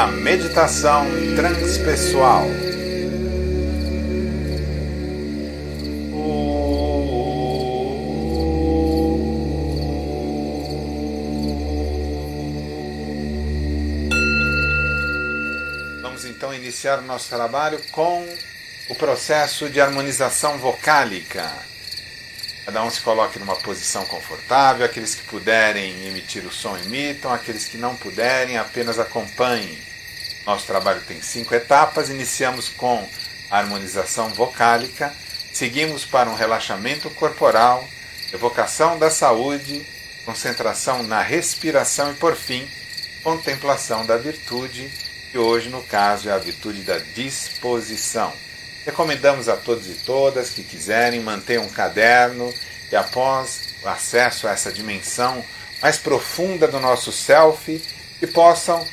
a meditação transpessoal. Vamos então iniciar o nosso trabalho com o processo de harmonização vocálica. Cada um se coloque numa posição confortável, aqueles que puderem emitir o som emitam, aqueles que não puderem apenas acompanhem. Nosso trabalho tem cinco etapas. Iniciamos com a harmonização vocálica, seguimos para um relaxamento corporal, evocação da saúde, concentração na respiração e, por fim, contemplação da virtude, que hoje, no caso, é a virtude da disposição. Recomendamos a todos e todas que quiserem manter um caderno e, após o acesso a essa dimensão mais profunda do nosso self, que possam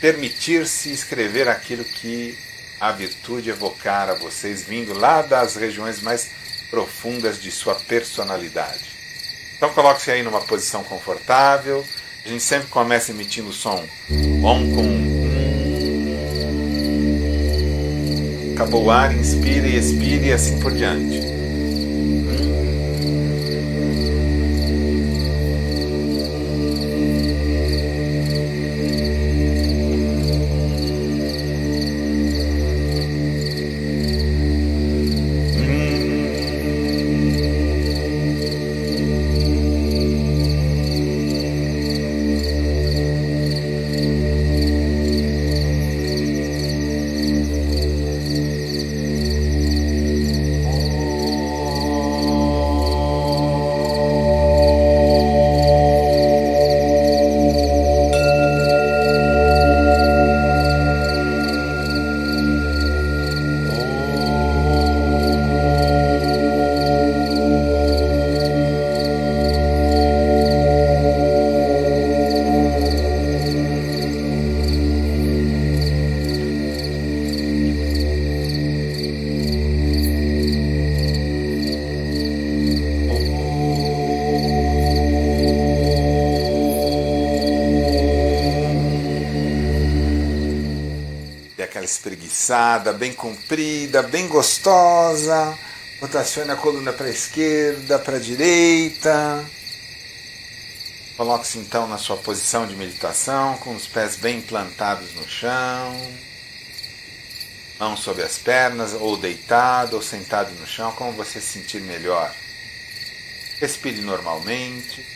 permitir-se escrever aquilo que a virtude evocar a vocês, vindo lá das regiões mais profundas de sua personalidade. Então coloque-se aí numa posição confortável. A gente sempre começa emitindo o som on com acabou o ar, inspire e expire e assim por diante. Espreguiçada, bem comprida, bem gostosa. Rotacione a coluna para a esquerda, para a direita. Coloque-se então na sua posição de meditação, com os pés bem plantados no chão, mãos sobre as pernas, ou deitado ou sentado no chão, como você se sentir melhor. Respire normalmente,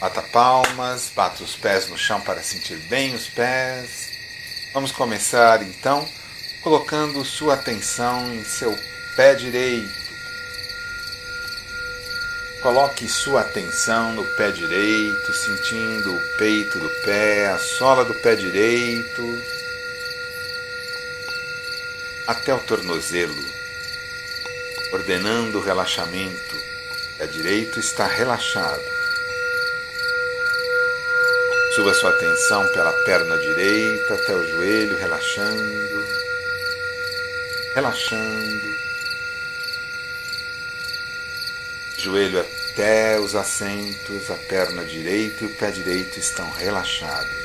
bata palmas, bata os pés no chão para sentir bem os pés. Vamos começar então colocando sua atenção em seu pé direito. Coloque sua atenção no pé direito, sentindo o peito do pé, a sola do pé direito, até o tornozelo, ordenando o relaxamento. O pé direito está relaxado. Suba sua atenção pela perna direita até o joelho, relaxando, relaxando. Joelho até os assentos, a perna direita e o pé direito estão relaxados.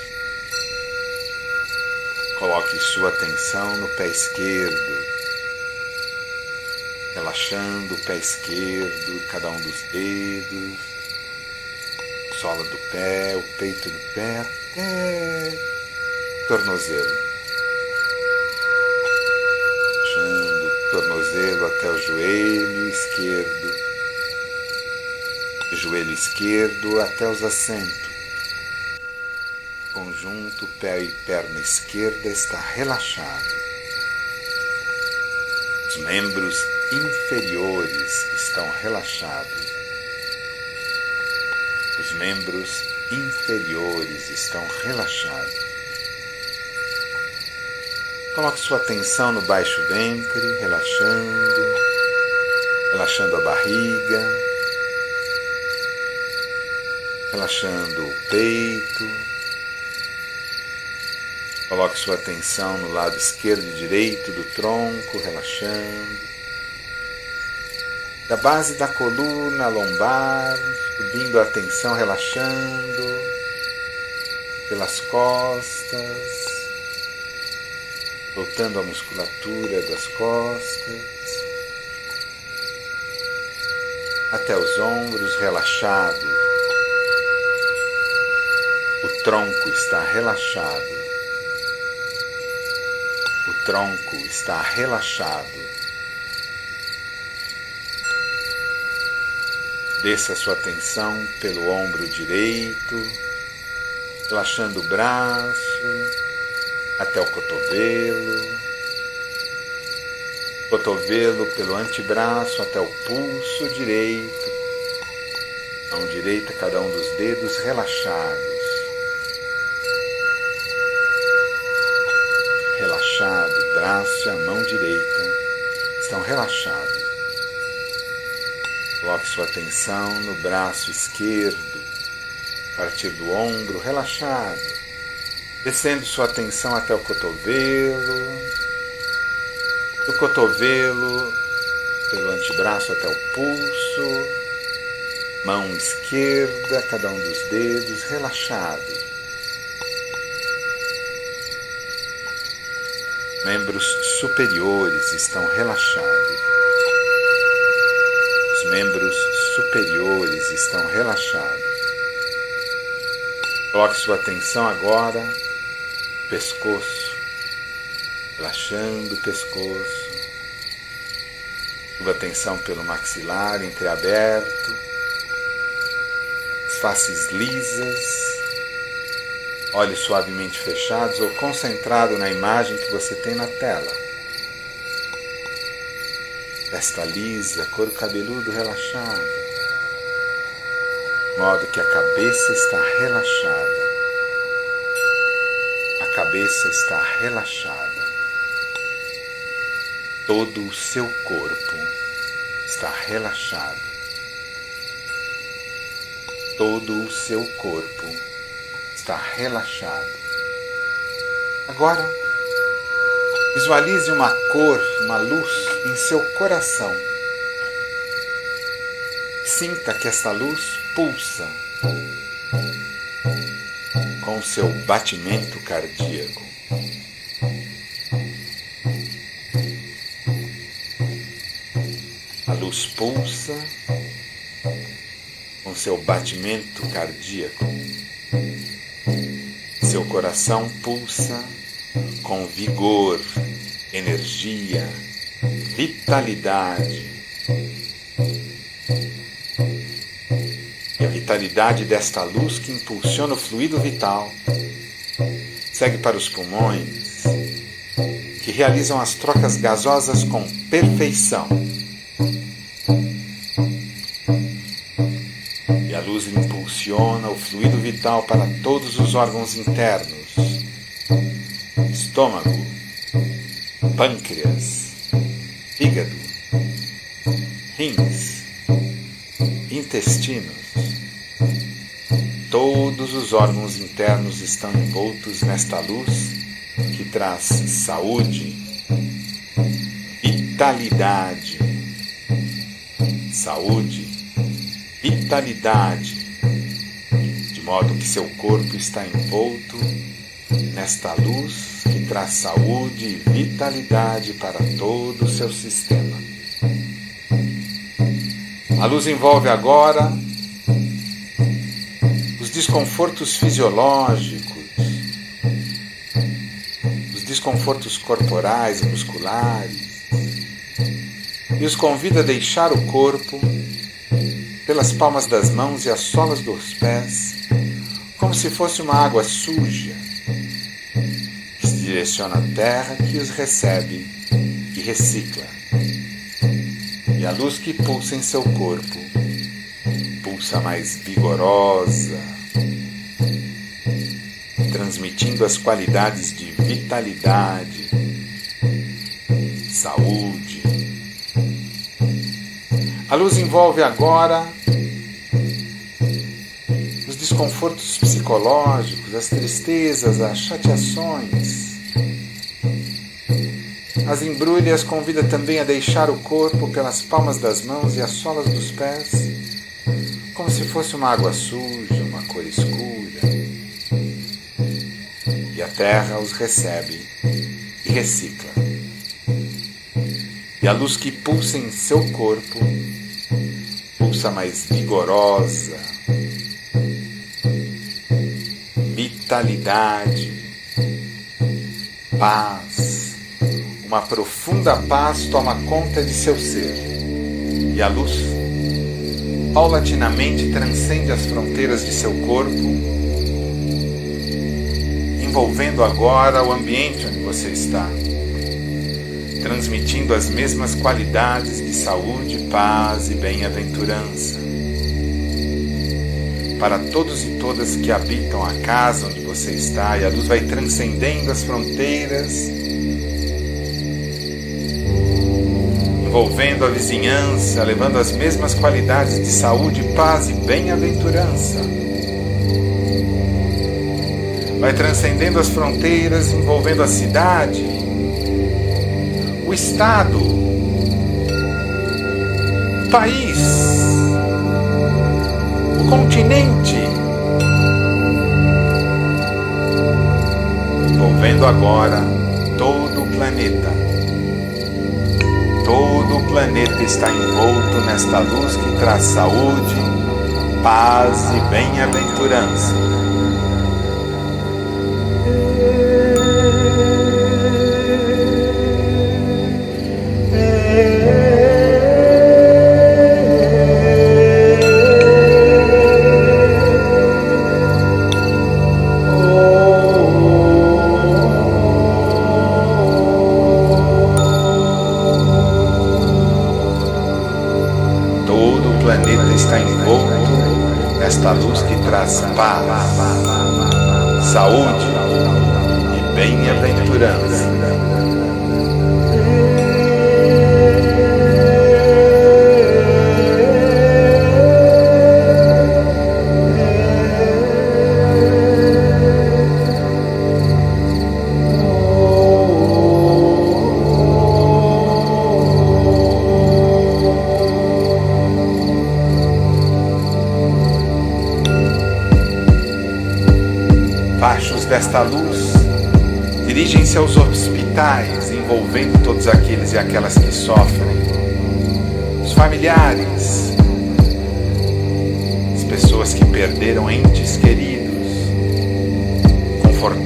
Coloque sua atenção no pé esquerdo, relaxando o pé esquerdo, cada um dos dedos sola do pé, o peito do pé até tornozelo. Puxando o tornozelo até o joelho esquerdo, joelho esquerdo até os assentos. Conjunto pé e perna esquerda está relaxado. Os membros inferiores estão relaxados os membros inferiores estão relaxados. Coloque sua atenção no baixo ventre, relaxando, relaxando a barriga, relaxando o peito. Coloque sua atenção no lado esquerdo e direito do tronco, relaxando da base da coluna lombar, subindo a atenção, relaxando pelas costas, voltando a musculatura das costas, até os ombros relaxados. O tronco está relaxado. O tronco está relaxado. Desça sua atenção pelo ombro direito, relaxando o braço até o cotovelo, cotovelo pelo antebraço até o pulso direito, mão direita, cada um dos dedos relaxados. Relaxado, braço e a mão direita estão relaxados. Coloque sua atenção no braço esquerdo, a partir do ombro, relaxado, descendo sua atenção até o cotovelo, do cotovelo pelo antebraço até o pulso, mão esquerda, cada um dos dedos relaxado. Membros superiores estão relaxados membros superiores estão relaxados. Coloque sua atenção agora pescoço, relaxando o pescoço. Suba atenção pelo maxilar entreaberto, as faces lisas, olhos suavemente fechados ou concentrado na imagem que você tem na tela. Testa lisa, couro cabeludo relaxado, modo que a cabeça está relaxada. A cabeça está relaxada. Todo o seu corpo está relaxado. Todo o seu corpo está relaxado. Agora, Visualize uma cor, uma luz em seu coração. Sinta que essa luz pulsa com o seu batimento cardíaco. A luz pulsa com seu batimento cardíaco. Seu coração pulsa com vigor, energia, vitalidade. E a vitalidade desta luz que impulsiona o fluido vital segue para os pulmões, que realizam as trocas gasosas com perfeição. E a luz impulsiona o fluido vital para todos os órgãos internos estômago, pâncreas, fígado, rins, intestinos. Todos os órgãos internos estão envoltos nesta luz que traz saúde, vitalidade, saúde, vitalidade, de modo que seu corpo está envolto nesta luz traz saúde e vitalidade para todo o seu sistema. A luz envolve agora os desconfortos fisiológicos, os desconfortos corporais e musculares, e os convida a deixar o corpo pelas palmas das mãos e as solas dos pés, como se fosse uma água suja direciona a terra que os recebe e recicla. E a luz que pulsa em seu corpo pulsa mais vigorosa, transmitindo as qualidades de vitalidade, saúde. A luz envolve agora os desconfortos psicológicos, as tristezas, as chateações as embrulhas convida também a deixar o corpo pelas palmas das mãos e as solas dos pés, como se fosse uma água suja, uma cor escura. E a terra os recebe e recicla. E a luz que pulsa em seu corpo pulsa mais vigorosa, vitalidade, paz. Uma profunda paz toma conta de seu ser. E a luz paulatinamente transcende as fronteiras de seu corpo, envolvendo agora o ambiente onde você está, transmitindo as mesmas qualidades de saúde, paz e bem-aventurança. Para todos e todas que habitam a casa onde você está, e a luz vai transcendendo as fronteiras envolvendo a vizinhança, levando as mesmas qualidades de saúde, paz e bem-aventurança. Vai transcendendo as fronteiras, envolvendo a cidade, o Estado, o país, o continente. Envolvendo agora todo o planeta. Todo o planeta está envolto nesta luz que traz saúde, paz e bem-aventurança.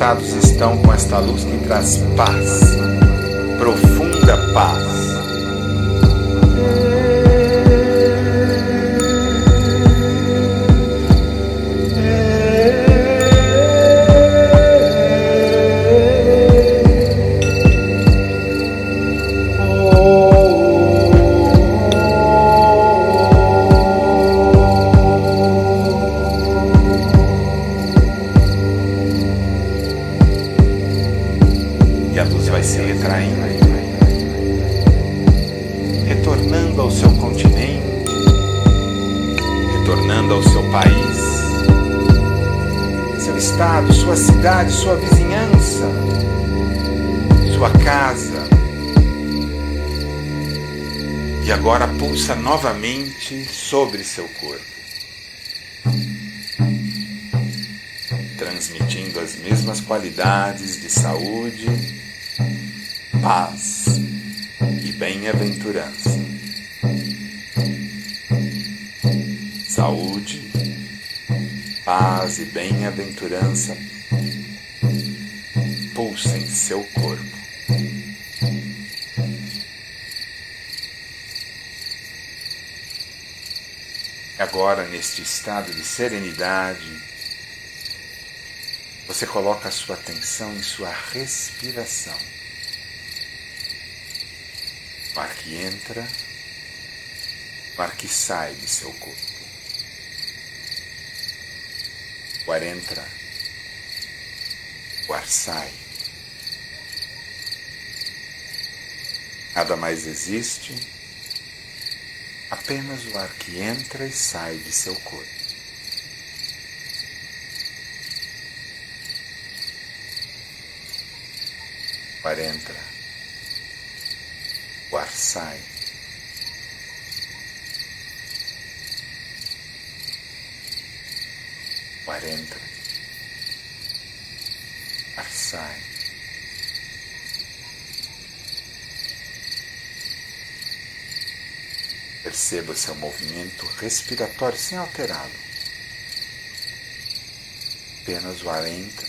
Confortados estão com esta luz que traz paz, profunda paz. Sua vizinhança, sua casa. E agora pulsa novamente sobre seu corpo, transmitindo as mesmas qualidades de saúde, paz e bem-aventurança. Saúde, paz e bem-aventurança pulsa em seu corpo. Agora, neste estado de serenidade, você coloca a sua atenção em sua respiração. O ar que entra, o ar que sai de seu corpo. Quarenta, sai. Nada mais existe, apenas o ar que entra e sai de seu corpo. Quarenta, sai. 40. Arsai. Perceba seu movimento respiratório sem alterá-lo. Apenas o ar entra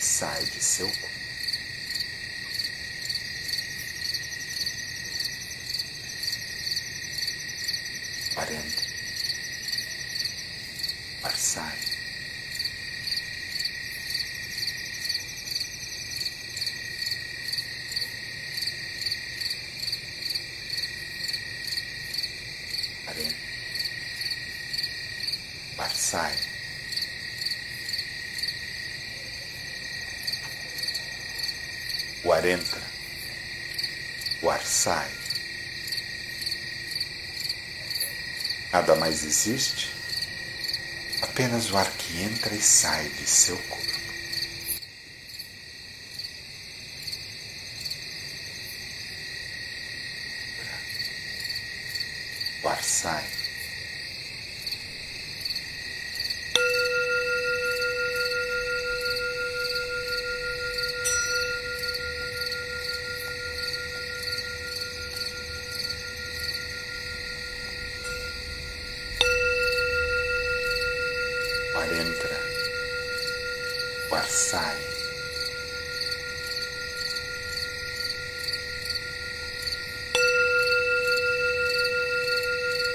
sai de seu corpo. Quarenta. Sai. O ar entra, o ar sai. Nada mais existe, apenas o ar que entra e sai de seu corpo. O ar sai.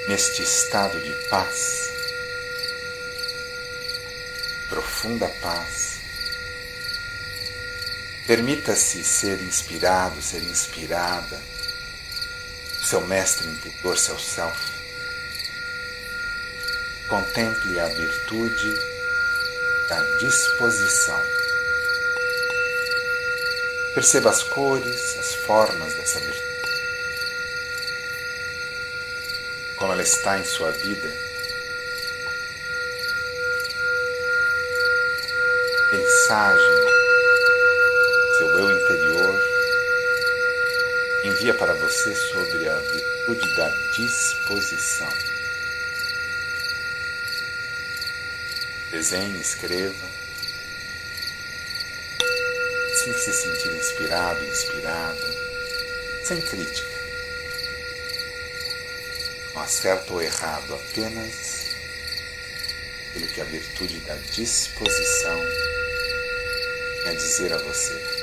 Neste estado de paz, profunda paz, permita-se ser inspirado, ser inspirada, seu mestre interior, seu self. Contemple a virtude da disposição. Perceba as cores, as formas dessa virtude. Como ela está em sua vida. Mensagem, seu eu interior, envia para você sobre a virtude da disposição. Desenhe, escreva. Que se sentir inspirado, inspirada, sem crítica. Há certo ou errado, apenas aquilo que a virtude da disposição quer dizer a você.